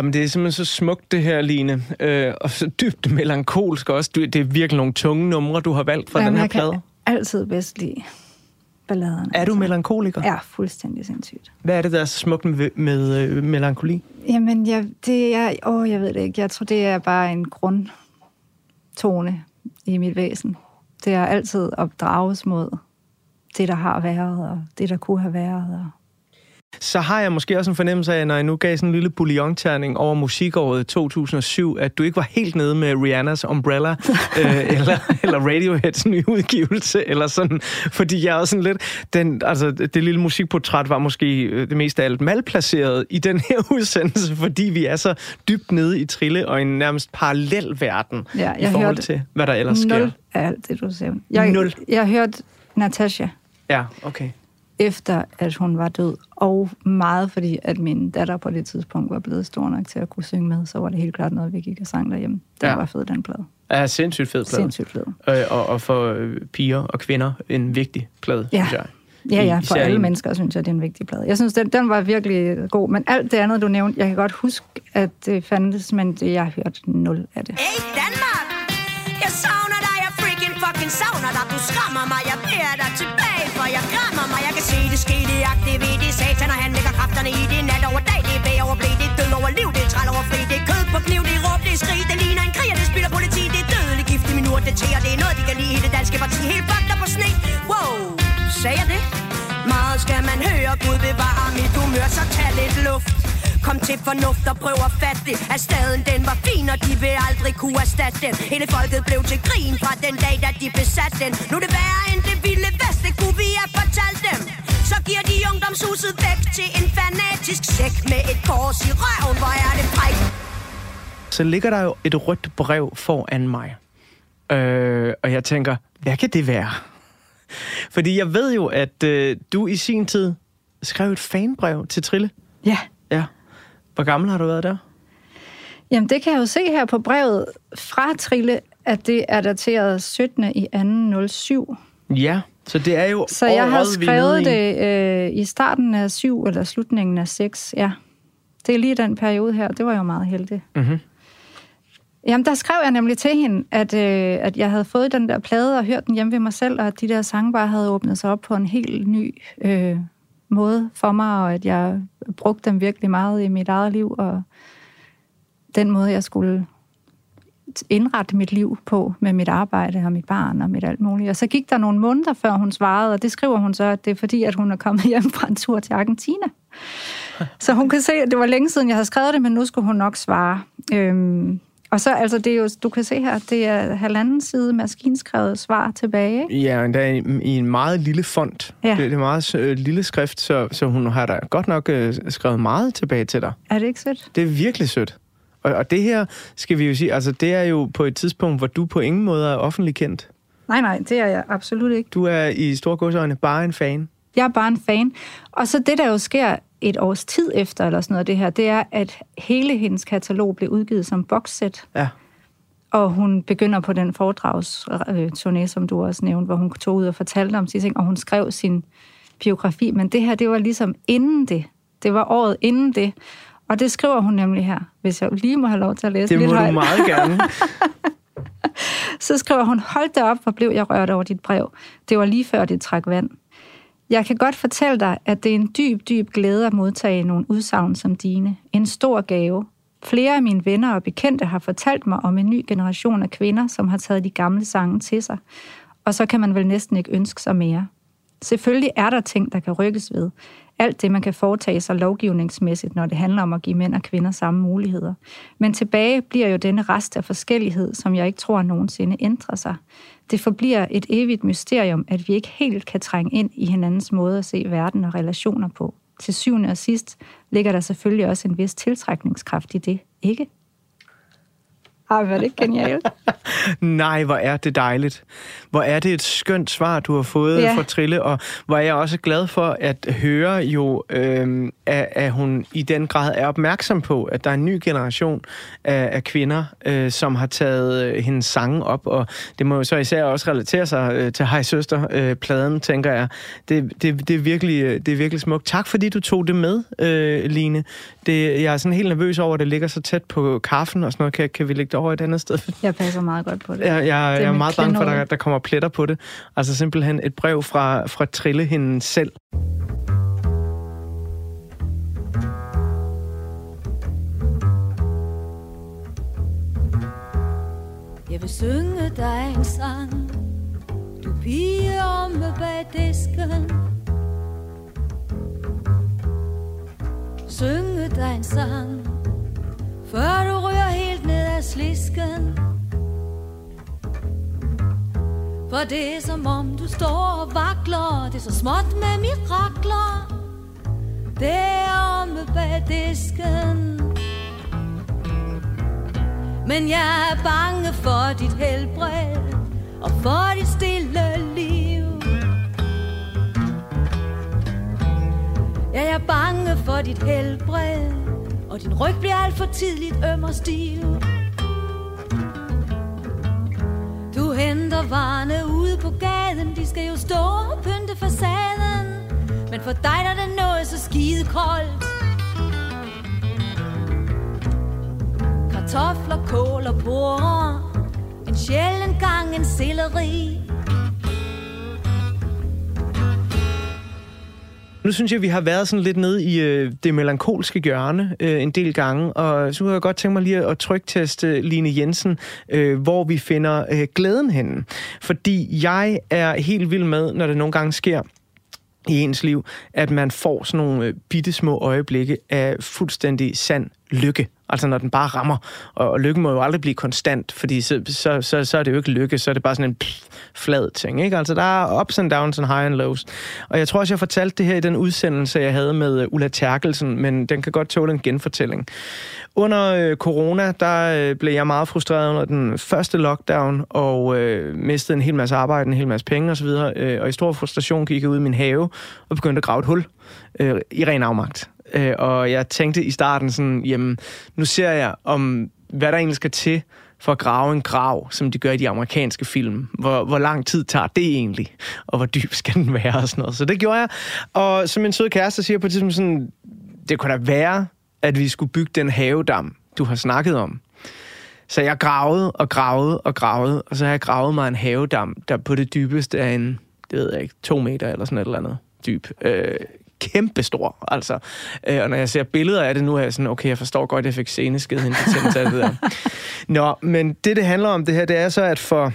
Jamen, det er simpelthen så smukt, det her, Line. Øh, og så dybt melankolsk også. Du, det er virkelig nogle tunge numre, du har valgt fra Jamen, den her jeg kan plade. altid bedst lide balladerne. Er du melankoliker? Ja, fuldstændig sindssygt. Hvad er det, der er så smukt med, med øh, melankoli? Jamen, jeg, det er, åh, jeg ved det ikke. Jeg tror, det er bare en grundtone i mit væsen. Det er altid at drages mod det, der har været, og det, der kunne have været. Og Så har jeg måske også en fornemmelse af, når jeg nu gav sådan en lille bouillon-terning over musikåret 2007, at du ikke var helt nede med Rihannas Umbrella, *laughs* øh, eller, eller Radioheads nye udgivelse, eller sådan. Fordi jeg er også sådan lidt... Den, altså, det lille musikportræt var måske øh, det mest af alt malplaceret i den her *laughs* udsendelse, fordi vi er så dybt nede i trille og en nærmest parallel verden Ja, i forhold til, hvad der ellers sker. Nul af alt det, du siger. Jeg, Nul. Jeg hørte Natasha Ja, okay. Efter, at hun var død. Og meget fordi, at min datter på det tidspunkt var blevet stor nok til at kunne synge med, så var det helt klart noget, vi gik og sang derhjemme. Det Ja. var fed, den plade. Ja, sindssygt fed plade. Sindssygt fed. Øh, og, og for øh, piger og kvinder en vigtig plade, Ja. synes jeg. Ja, ja, for alle en- mennesker synes jeg, det er en vigtig plade. Jeg synes, den, den var virkelig god, men alt det andet, du nævnte, jeg kan godt huske, at det fandtes, men det, jeg har hørt nul af det. Hey Danmark, jeg savner dig, jeg freaking fucking savner og kniv Det er råb, det er skrig, det ligner en krig Og det spiller politi, det er dødelig gift i min urt Det tæer, det er noget, de kan lide. I det danske parti Helt fucked på sne, wow Sagde jeg det? Meget skal man høre, Gud bevare mit humør Så tag lidt luft. Kom til fornuft og prøv at fatte det. At staden den var fin, og de vil aldrig kunne erstatte den. Hele folket blev til grin fra den dag, da de besatte den. Nu er det værre end det vilde vest, det kunne vi have fortalt dem. Så giver de ungdomshuset væk til en fanatisk sæk Med et kors i røven, hvor er det frækt? Så ligger der jo et rødt brev foran mig. Øh, og jeg tænker, hvad kan det være? Fordi jeg ved jo, at øh, du i sin tid skrev et fanbrev til Trille. Ja. Ja. Hvor gammel har du været der? Jamen, det kan jeg jo se her på brevet fra Trille, at det er dateret 17. i 207. Ja, så det er jo Så jeg har skrevet i. det øh, i starten af 7 eller slutningen af 6. Ja, det er lige den periode her. Det var jo meget heldigt. Mhm. Jamen, der skrev jeg nemlig til hende, at, øh, at jeg havde fået den der plade og hørt den hjemme ved mig selv, og at de der sange bare havde åbnet sig op på en helt ny øh, måde for mig, og at jeg brugte dem virkelig meget i mit eget liv, og den måde, jeg skulle indrette mit liv på med mit arbejde og mit barn og mit alt muligt. Og så gik der nogle måneder, før hun svarede, og det skriver hun så, at det er fordi, at hun er kommet hjem fra en tur til Argentina. Så hun kan se, at det var længe siden, jeg havde skrevet det, men nu skulle hun nok svare. Øhm, og så, altså, det er jo, du kan se her, det er halvanden side maskinskrevet svar tilbage. Ikke? Ja, endda i, i en meget lille font. Ja. Det, det er meget øh, lille skrift, så, så hun har da godt nok øh, skrevet meget tilbage til dig. Er det ikke sødt? Det er virkelig sødt. Og, og det her, skal vi jo sige, altså det er jo på et tidspunkt, hvor du på ingen måde er offentlig kendt. Nej, nej, det er jeg absolut ikke. Du er i store godsøjne bare en fan. Jeg er bare en fan. Og så det, der jo sker et års tid efter, eller sådan noget det her, det er, at hele hendes katalog blev udgivet som boxset. Ja. Og hun begynder på den foredragsturné, som du også nævnte, hvor hun tog ud og fortalte om sine ting, og hun skrev sin biografi. Men det her, det var ligesom inden det. Det var året inden det. Og det skriver hun nemlig her, hvis jeg lige må have lov til at læse Det lidt må du højt. meget gerne. *laughs* Så skriver hun, hold da op, hvor blev jeg rørt over dit brev. Det var lige før det trak vand. Jeg kan godt fortælle dig, at det er en dyb, dyb glæde at modtage nogle udsagn som dine. En stor gave. Flere af mine venner og bekendte har fortalt mig om en ny generation af kvinder, som har taget de gamle sange til sig. Og så kan man vel næsten ikke ønske sig mere. Selvfølgelig er der ting, der kan rykkes ved. Alt det, man kan foretage sig lovgivningsmæssigt, når det handler om at give mænd og kvinder samme muligheder. Men tilbage bliver jo denne rest af forskellighed, som jeg ikke tror nogensinde ændrer sig. Det forbliver et evigt mysterium, at vi ikke helt kan trænge ind i hinandens måde at se verden og relationer på. Til syvende og sidst ligger der selvfølgelig også en vis tiltrækningskraft i det, ikke? Ej, hvor er det genialt. *laughs* Nej, hvor er det dejligt. Hvor er det et skønt svar, du har fået Ja. fra Trille, og hvor er jeg også glad for at høre jo, øh, at, at hun i den grad er opmærksom på, at der er en ny generation af, af kvinder, øh, som har taget øh, hendes sange op, og det må jo så især også relatere sig øh, til Hej Søster-pladen, tænker jeg. Det, det, det, er virkelig, øh, det er virkelig smukt. Tak fordi du tog det med, øh, Line. Det, jeg er sådan helt nervøs over, at det ligger så tæt på kaffen og sådan noget. Kan, kan vi lægge det over et andet sted? *laughs* Jeg passer meget godt på det. Jeg, jeg, jeg er mit meget bange for, at der, der kommer pletter på det. Altså simpelthen et brev fra, fra Trille hende selv. Jeg vil synge dig en sang Du pige omme bag disken Synge dig en sang før du ryger helt ned ad slisken. For det er som om du står og vakler. Det er så småt med mirakler. Det er omme bag disken. Men jeg er bange for dit helbred Og for dit stille liv. Ja, jeg er bange for dit helbred. Og din ryg bliver alt for tidligt øm og stiv. Du henter varerne ude på gaden. De skal jo stå og pynte facaden. Men for dig der er det noget så skide koldt kartofler, kål og porre En sjælden gang en selleri. Nu synes jeg, vi har været sådan lidt nede i øh, det melankolske hjørne øh, en del gange, og så kunne jeg godt tænke mig lige at trykteste Line Jensen, øh, hvor vi finder øh, glæden henne. Fordi jeg er helt vild med, når det nogle gange sker, i ens liv, at man får sådan nogle øh, bitte små øjeblikke af fuldstændig sand lykke. Altså når den bare rammer. Og, og lykken må jo aldrig blive konstant, fordi så, så, så, så er det jo ikke lykke, så er det bare sådan en pff, flad ting. Ikke? Altså der er ups and downs and high and lows. Og jeg tror også, jeg fortalte det her i den udsendelse, jeg havde med øh, Ulla Terkelsen, men den kan godt tåle en genfortælling. Under øh, corona, der øh, blev jeg meget frustreret under den første lockdown, og øh, mistede en hel masse arbejde, en hel masse penge osv., øh, og i stor frustration gik jeg ud i min have og begyndte at grave et hul øh, i ren afmagt. Øh, og jeg tænkte i starten sådan, jamen, nu ser jeg om, hvad der egentlig skal til for at grave en grav, som de gør i de amerikanske film. Hvor, hvor lang tid tager det egentlig? Og hvor dyb skal den være? Og sådan noget. Så det gjorde jeg. Og som min søde kæreste siger på et tidspunkt sådan, det kunne da være, at vi skulle bygge den havedam, du har snakket om. Så jeg gravede og gravede og gravede, og så har jeg gravet mig en havedam, der på det dybeste er en, det ved jeg ikke, to meter eller sådan et eller andet dyb. Øh, kæmpestor, altså. Øh, og når jeg ser billeder af det nu, er jeg sådan, okay, jeg forstår godt, at jeg fik seneskede hende til det der. Nå, men det, det handler om det her, det er så, at for,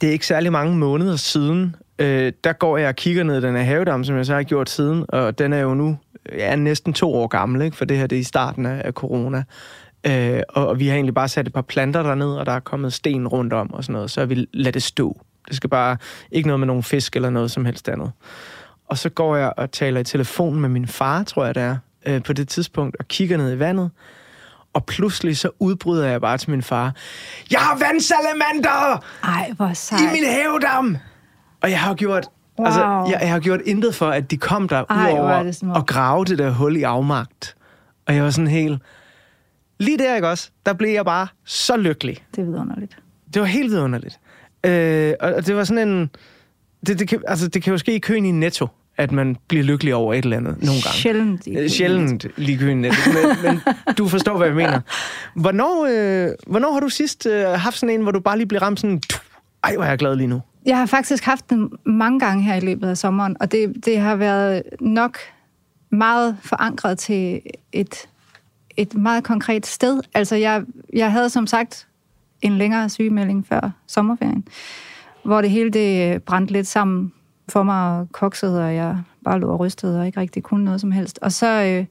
det er ikke særlig mange måneder siden, øh, der går jeg og kigger ned i den her havedam, som jeg så har gjort siden, og den er jo nu ja, næsten to år gammel, ikke? for det her det er i starten af, af corona. Øh, og, og vi har egentlig bare sat et par planter derned, og der er kommet sten rundt om og sådan noget, så vi lader det stå. Det skal bare ikke noget med nogen fisk eller noget som helst andet. Og så går jeg og taler i telefon med min far, tror jeg det er, øh, på det tidspunkt, og kigger ned i vandet. Og pludselig så udbryder jeg bare til min far, Jeg har vandsalamander Ej, hvor i sejt. min havedam! Og jeg har gjort... Wow. Altså, jeg, jeg har gjort intet for, at de kom der Ej, er udover og grave det der hul i afmagt. Og jeg var sådan helt... Lige der, ikke også? Der blev jeg bare så lykkelig. Det er vidunderligt. Det var helt vidunderligt. Øh, og det var sådan en... Det, det, kan, altså, det kan jo ske i køen i Netto, at man bliver lykkelig over et eller andet nogle gange. Sjældent. i- Øh, Sjældent lige køen Netto, men, *laughs* men du forstår, hvad jeg mener. Hvornår, øh, hvornår har du sidst øh, haft sådan en, hvor du bare lige blev ramt sådan... "Tuh, Ej, hvor er jeg glad lige nu. Jeg har faktisk haft den mange gange her i løbet af sommeren, og det, det har været nok meget forankret til et, et meget konkret sted. Altså, jeg, jeg havde som sagt en længere sygemelding før sommerferien, hvor det hele det øh, brændte lidt sammen for mig og koksede, og jeg bare lå og rystede og ikke rigtig kunne noget som helst. Og så, øh,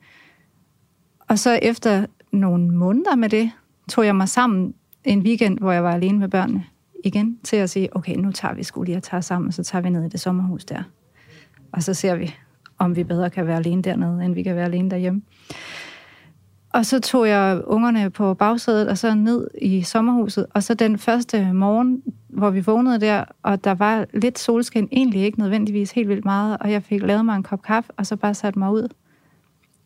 og så efter nogle måneder med det, tog jeg mig sammen en weekend, hvor jeg var alene med børnene igen, til at sige, okay, nu tager vi sgu lige og tager sammen, og så tager vi ned i det sommerhus der. Og så ser vi, om vi bedre kan være alene dernede, end vi kan være alene derhjemme og så tog jeg ungerne på bagsædet og så ned i sommerhuset. Og så den første morgen, hvor vi vågnede der, og der var lidt solskin, egentlig ikke nødvendigvis helt vildt meget, og jeg fik lavet mig en kop kaffe, og så bare sat mig ud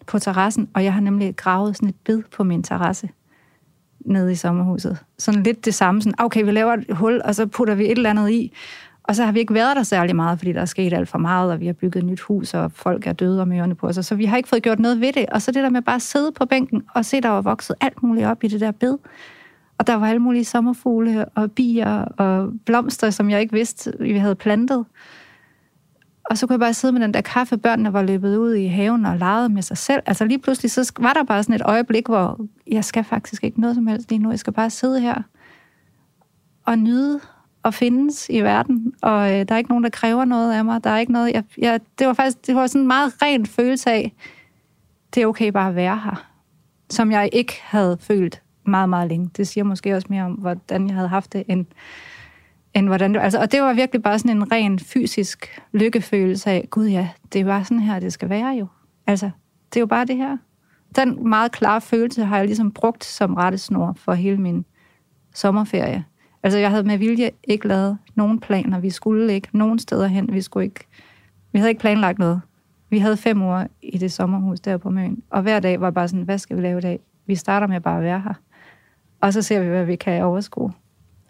på terrassen, og jeg har nemlig gravet sådan et bed på min terrasse nede i sommerhuset. Sådan lidt det samme, sådan, okay, vi laver et hul, og så putter vi et eller andet i, og så har vi ikke været der særlig meget, fordi der er sket alt for meget, og vi har bygget et nyt hus, og folk er døde om ørerne på os. Så vi har ikke fået gjort noget ved det. Og så det der med bare at sidde på bænken og se, der var vokset alt muligt op i det der bed. Og der var alle mulige sommerfugle og bier og blomster, som jeg ikke vidste, vi havde plantet. Og så kunne jeg bare sidde med den der kaffe. Børnene var løbet ud i haven og legede med sig selv. Altså lige pludselig, så var der bare sådan et øjeblik, hvor jeg skal faktisk ikke noget som helst lige nu. Jeg skal bare sidde her og nyde at findes i verden, og øh, der er ikke nogen, der kræver noget af mig. Der er ikke noget, jeg, jeg, det var faktisk det var sådan en meget ren følelse af, det er okay bare at være her, som jeg ikke havde følt meget, meget længe. Det siger måske også mere om, hvordan jeg havde haft det, end, end hvordan det altså, Og det var virkelig bare sådan en ren fysisk lykkefølelse af, gud ja, det er bare sådan her, det skal være jo. Altså, det er jo bare det her. Den meget klare følelse har jeg ligesom brugt som rettesnor for hele min sommerferie. Altså, jeg havde med vilje ikke lavet nogen planer. Vi skulle ikke nogen steder hen. Vi, skulle ikke, vi havde ikke planlagt noget. Vi havde fem uger i det sommerhus der på Møn. Og hver dag var bare sådan, hvad skal vi lave i dag? Vi starter med bare at være her. Og så ser vi, hvad vi kan overskue.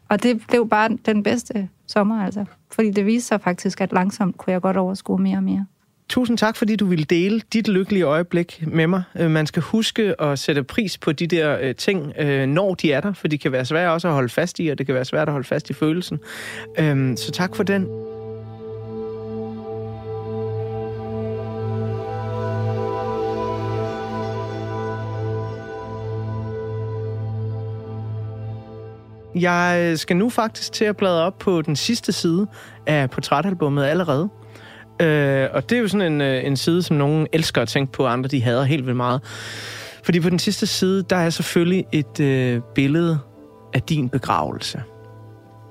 Og det blev bare den bedste sommer, altså. Fordi det viste sig faktisk, at langsomt kunne jeg godt overskue mere og mere. Tusind tak, fordi du ville dele dit lykkelige øjeblik med mig. Øh, man skal huske at sætte pris på de der øh, ting, øh, når de er der, for de kan være svære også at holde fast i, og det kan være svært at holde fast i følelsen. Øhm, så tak for den. Jeg skal nu faktisk til at bladre op på den sidste side af portrætalbummet allerede. Øh, og det er jo sådan en, øh, en side, som nogen elsker at tænke på, og andre de hader helt vildt meget. Fordi på den sidste side, der er selvfølgelig et øh, billede af din begravelse.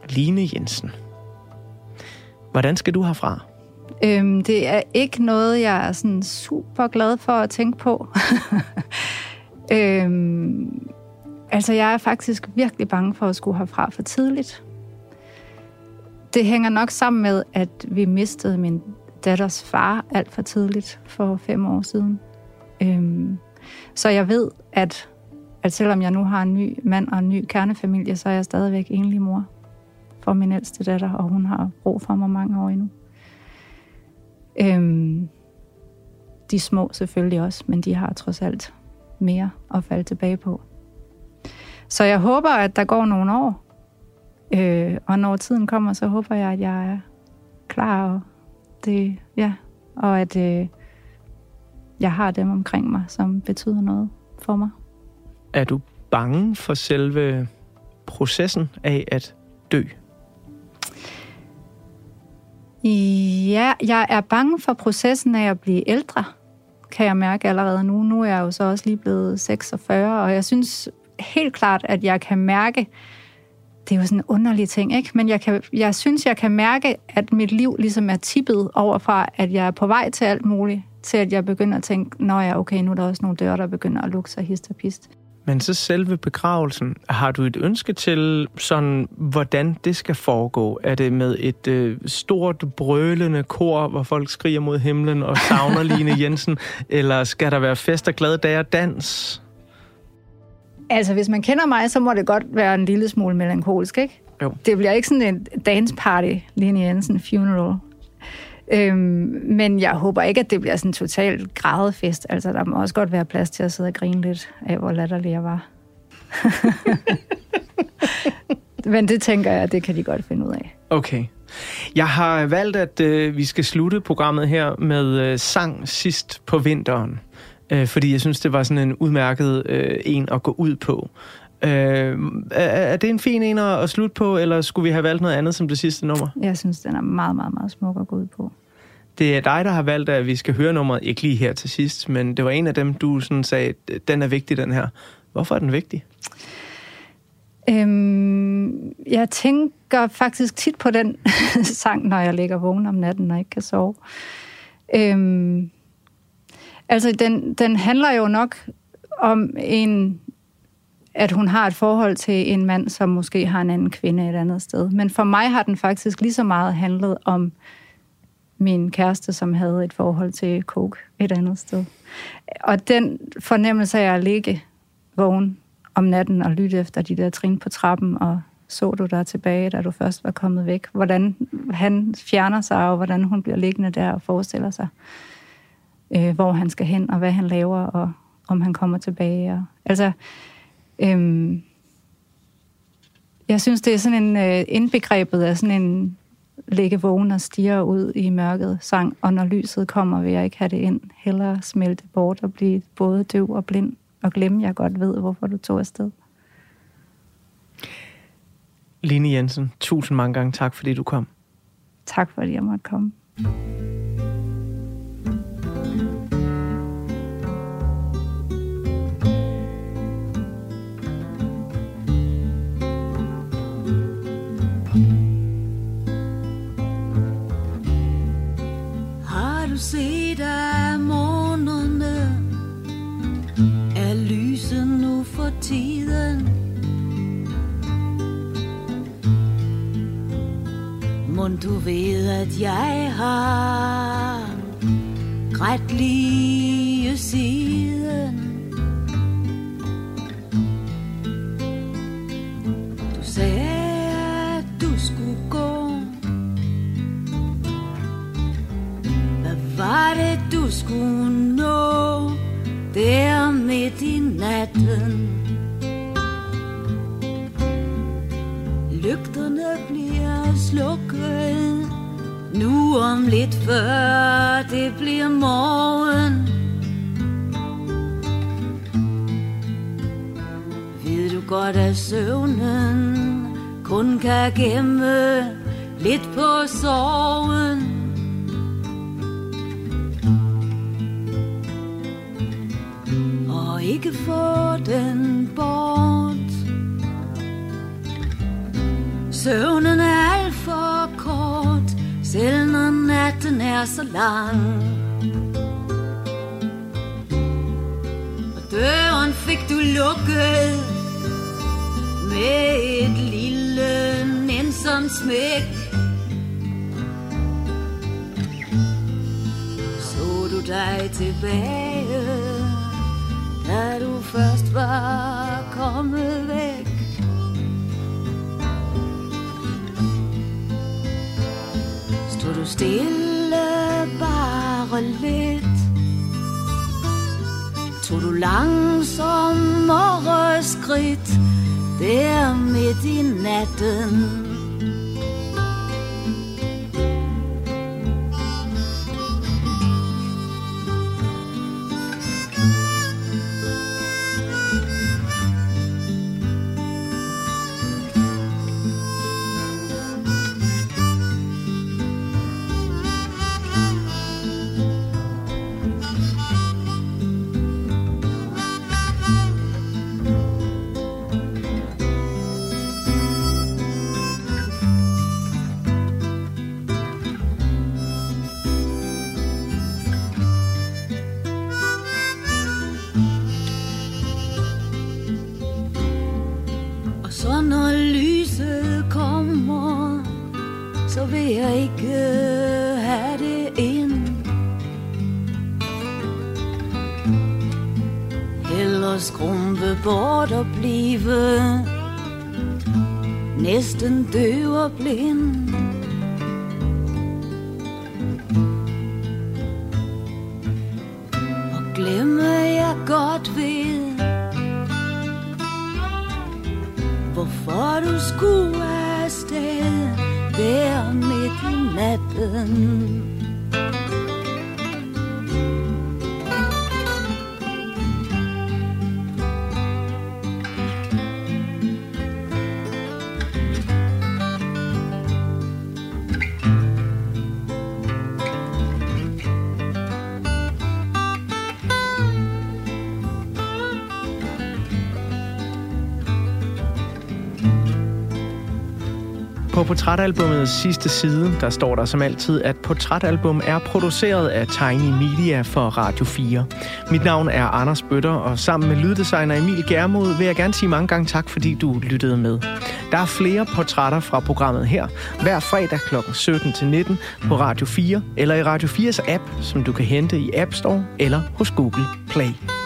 Line Jensen. Hvordan skal du herfra? Øhm, det er ikke noget, jeg er sådan super glad for at tænke på. *laughs* øhm, altså, jeg er faktisk virkelig bange for at skulle herfra for tidligt. Det hænger nok sammen med, at vi mistede min datters far alt for tidligt for fem år siden. Øhm, så jeg ved, at, at selvom jeg nu har en ny mand og en ny kernefamilie, så er jeg stadigvæk enlig mor for min ældste datter, og hun har brug for mig mange år endnu. Øhm, de små selvfølgelig også, men de har trods alt mere at falde tilbage på. Så jeg håber, at der går nogle år, øh, og når tiden kommer, så håber jeg, at jeg er klar og det, ja, og at øh, jeg har dem omkring mig, som betyder noget for mig. Er du bange for selve processen af at dø? Ja, jeg er bange for processen af at blive ældre, kan jeg mærke allerede nu. Nu er jeg jo så også lige blevet 46, og jeg synes helt klart, at jeg kan mærke, det er jo sådan en underlig ting, ikke? Men jeg, kan, jeg synes, jeg kan mærke, at mit liv ligesom er tippet overfra, at jeg er på vej til alt muligt, til at jeg begynder at tænke, nå ja, okay, nu er der også nogle døre, der begynder at lukke sig hist og pist. Men så selve begravelsen, har du et ønske til, sådan, hvordan det skal foregå? Er det med et øh, stort, brølende kor, hvor folk skriger mod himlen og savner Line Jensen? *laughs* Eller skal der være fest og glade dage og dans? Altså, hvis man kender mig, så må det godt være en lille smule melankolsk, ikke? Jo. Det bliver ikke sådan en dance party, Lene Jensen funeral. Øhm, men jeg håber ikke, at det bliver sådan en total grædefest. Altså, der må også godt være plads til at sidde og grine lidt af, hvor latterlig jeg var. *laughs* men det tænker jeg, det kan de godt finde ud af. Okay. Jeg har valgt, at øh, vi skal slutte programmet her med øh, sang sidst på vinteren øh, fordi jeg synes, det var sådan en udmærket øh, en at gå ud på. Øh, er, er det en fin en at, at slutte på, eller skulle vi have valgt noget andet som det sidste nummer? Jeg synes, den er meget, meget, meget smuk at gå ud på. Det er dig, der har valgt, at vi skal høre nummeret, ikke lige her til sidst, men det var en af dem, du sådan sagde, den er vigtig, den her. Hvorfor er den vigtig? Øhm, jeg tænker faktisk tit på den *laughs* sang, når jeg ligger vågen om natten og ikke kan sove. Øhm, Altså, den, den handler jo nok om en, at hun har et forhold til en mand, som måske har en anden kvinde et andet sted. Men for mig har den faktisk lige så meget handlet om min kæreste, som havde et forhold til coke et andet sted. Og den fornemmelse af at ligge vågen om natten og lytte efter de der trin på trappen, og så du der tilbage, da du først var kommet væk? Hvordan han fjerner sig, og hvordan hun bliver liggende der og forestiller sig, øh, hvor han skal hen, og hvad han laver, og om han kommer tilbage. Og, altså, øhm, jeg synes, det er sådan en øh, indbegrebet af sådan en ligge vågen og stige ud i mørket sang, og når lyset kommer, vil jeg ikke have det ind. Hellere smelte bort og blive både døv og blind, og glemme, jeg godt ved, hvorfor du tog afsted. Line Jensen, tusind mange gange tak, fordi du kom. Tak, fordi jeg måtte komme. Se du set af månerne Er lyset nu for tiden. Må du ved at jeg har Grædt lige siden? Slukket nu om lidt før det bliver morgen. Ved du godt, at søvnen kun kan gemme lidt på sorgen? og ikke få den bort. Søvn er så lang. Og døren fik du lukket med et lille nænsomt smæk. Så du dig tilbage da du først var kommet væk. Stod ville bare lidt? Tog du langsommere skridt der midt i natten? Heller skrumpe bort og blive næsten døv og blind. Og glemme jeg godt ved, hvorfor du skulle afsted der midt i natten. Portrætalbumets sidste side, der står der som altid, at portrætalbum er produceret af Tiny Media for Radio 4. Mit navn er Anders Bøtter, og sammen med lyddesigner Emil Germod vil jeg gerne sige mange gange tak, fordi du lyttede med. Der er flere portrætter fra programmet her, hver fredag kl. 17-19 på Radio 4, eller i Radio 4's app, som du kan hente i App Store eller hos Google Play.